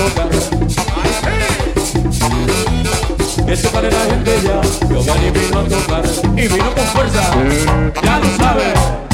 lugar. Que se la gente ya, Giovanni vino a tocar y vino con fuerza, ya lo sabes.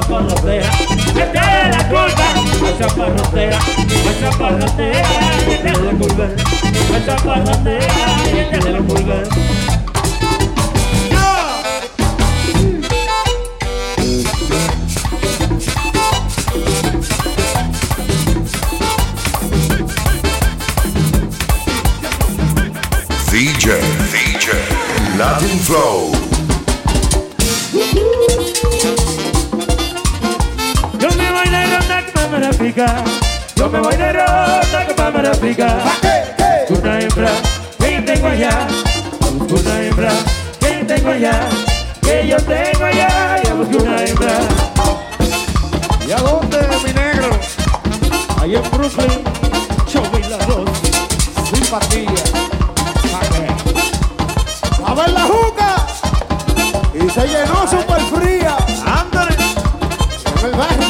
Esa parrotera. Esta es la culpa, esa parrotera. Esa parrotera, y esta es la culpa. Esa parrotera, y esta es la culpa. DJ, DJ, Latin Flow. Yo me voy de ronda que me la pica. Una hembra que tengo allá. Una hembra que tengo allá. Que yo tengo allá. Yo busco una hembra. ¿Y a dónde, mi negro? Ahí en Brooklyn. Yo voy la dos. Simpatía. A ver la juca. Y se llenó super fría. Ándale. En el barrio.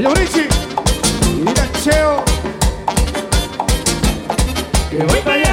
Oye, Richie. Mira, Cheo. Que voy para allá,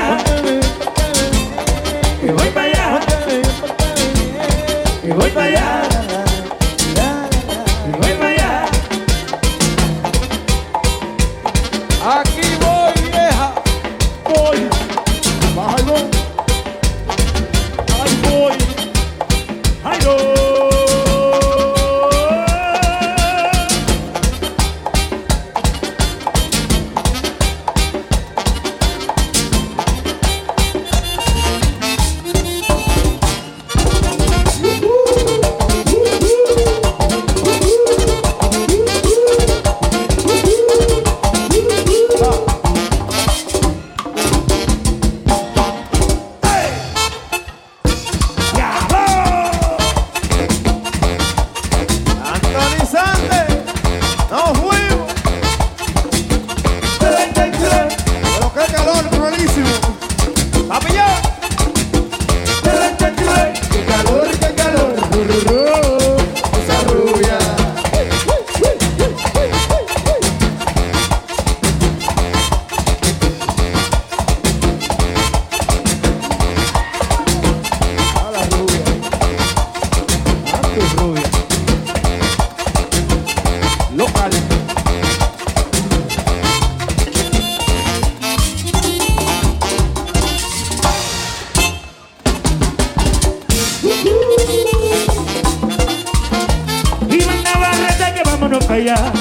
vámonos para allá.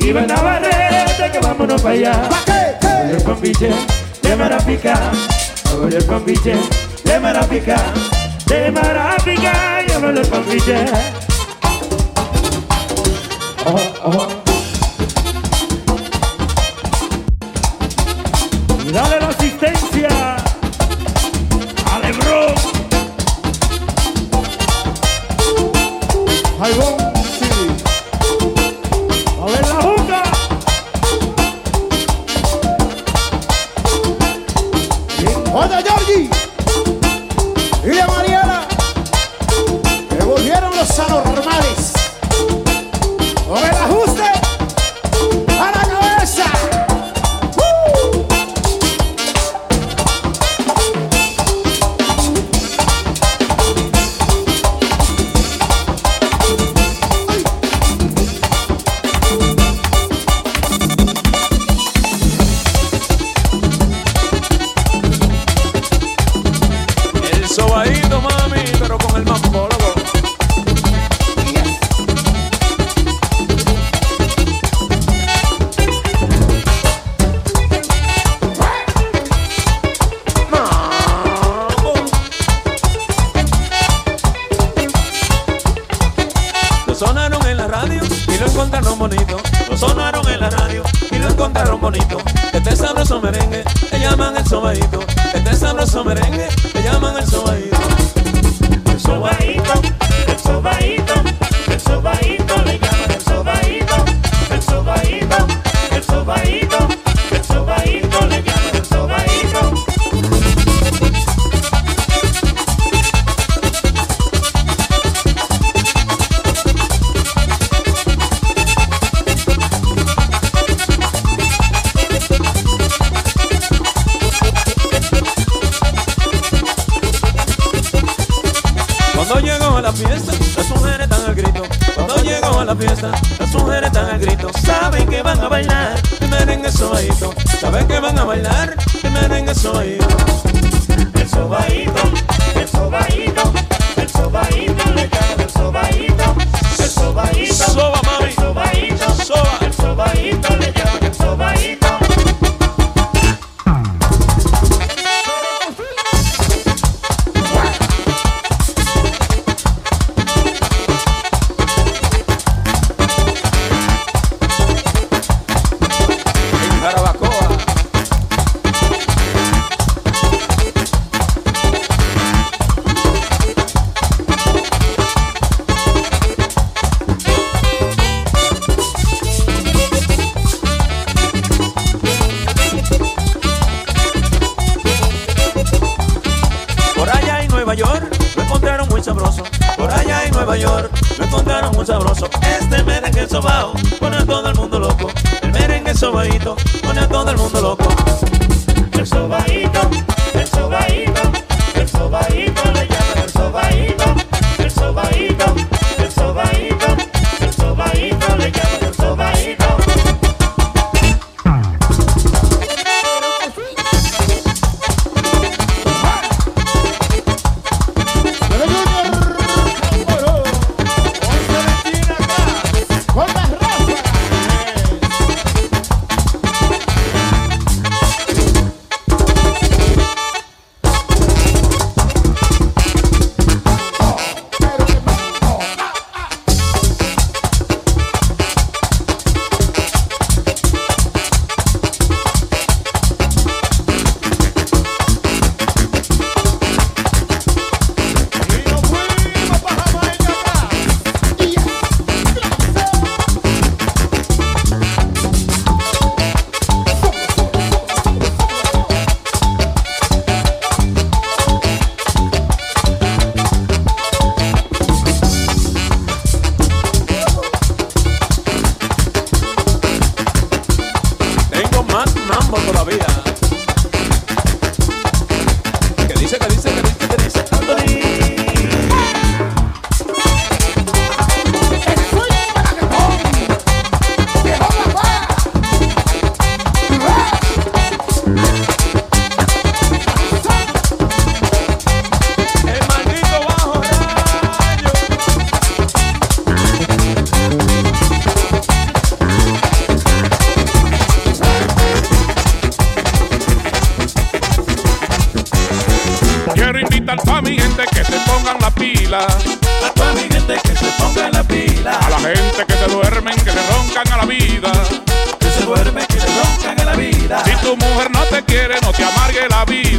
Iván Navarrete que vámonos para allá. El de Marapica. El de Marapica. De Marapica y oye el conviche. Y dale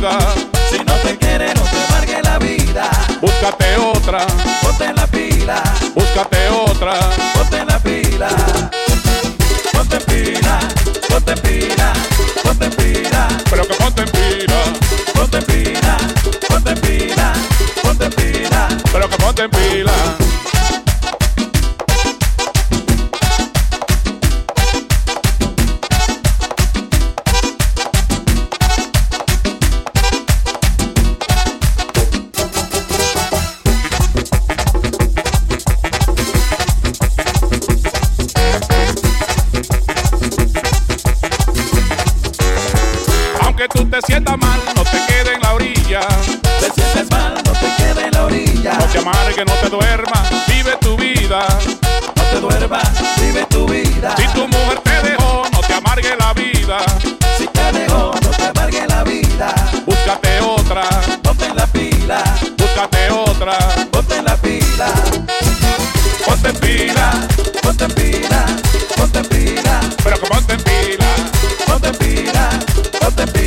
Si no te quiere, no te amargue la vida. Búscate otra. que tú te sientas mal, no te quedes en la orilla. Te sientes mal, no te quedes en la orilla. No te amargues, no te duermas, vive tu vida. No te duermas, vive tu vida. Si tu mujer te dejó, no te amargue la vida. Si te dejó, no te amargue la vida. Búscate otra, ponte en la pila. Búscate otra, ponte en la pila. Ponte en pila, ponte en pila, ponte en pila. Pero como ponte en pila, ponte en pila, ponte en pila.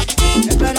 Esta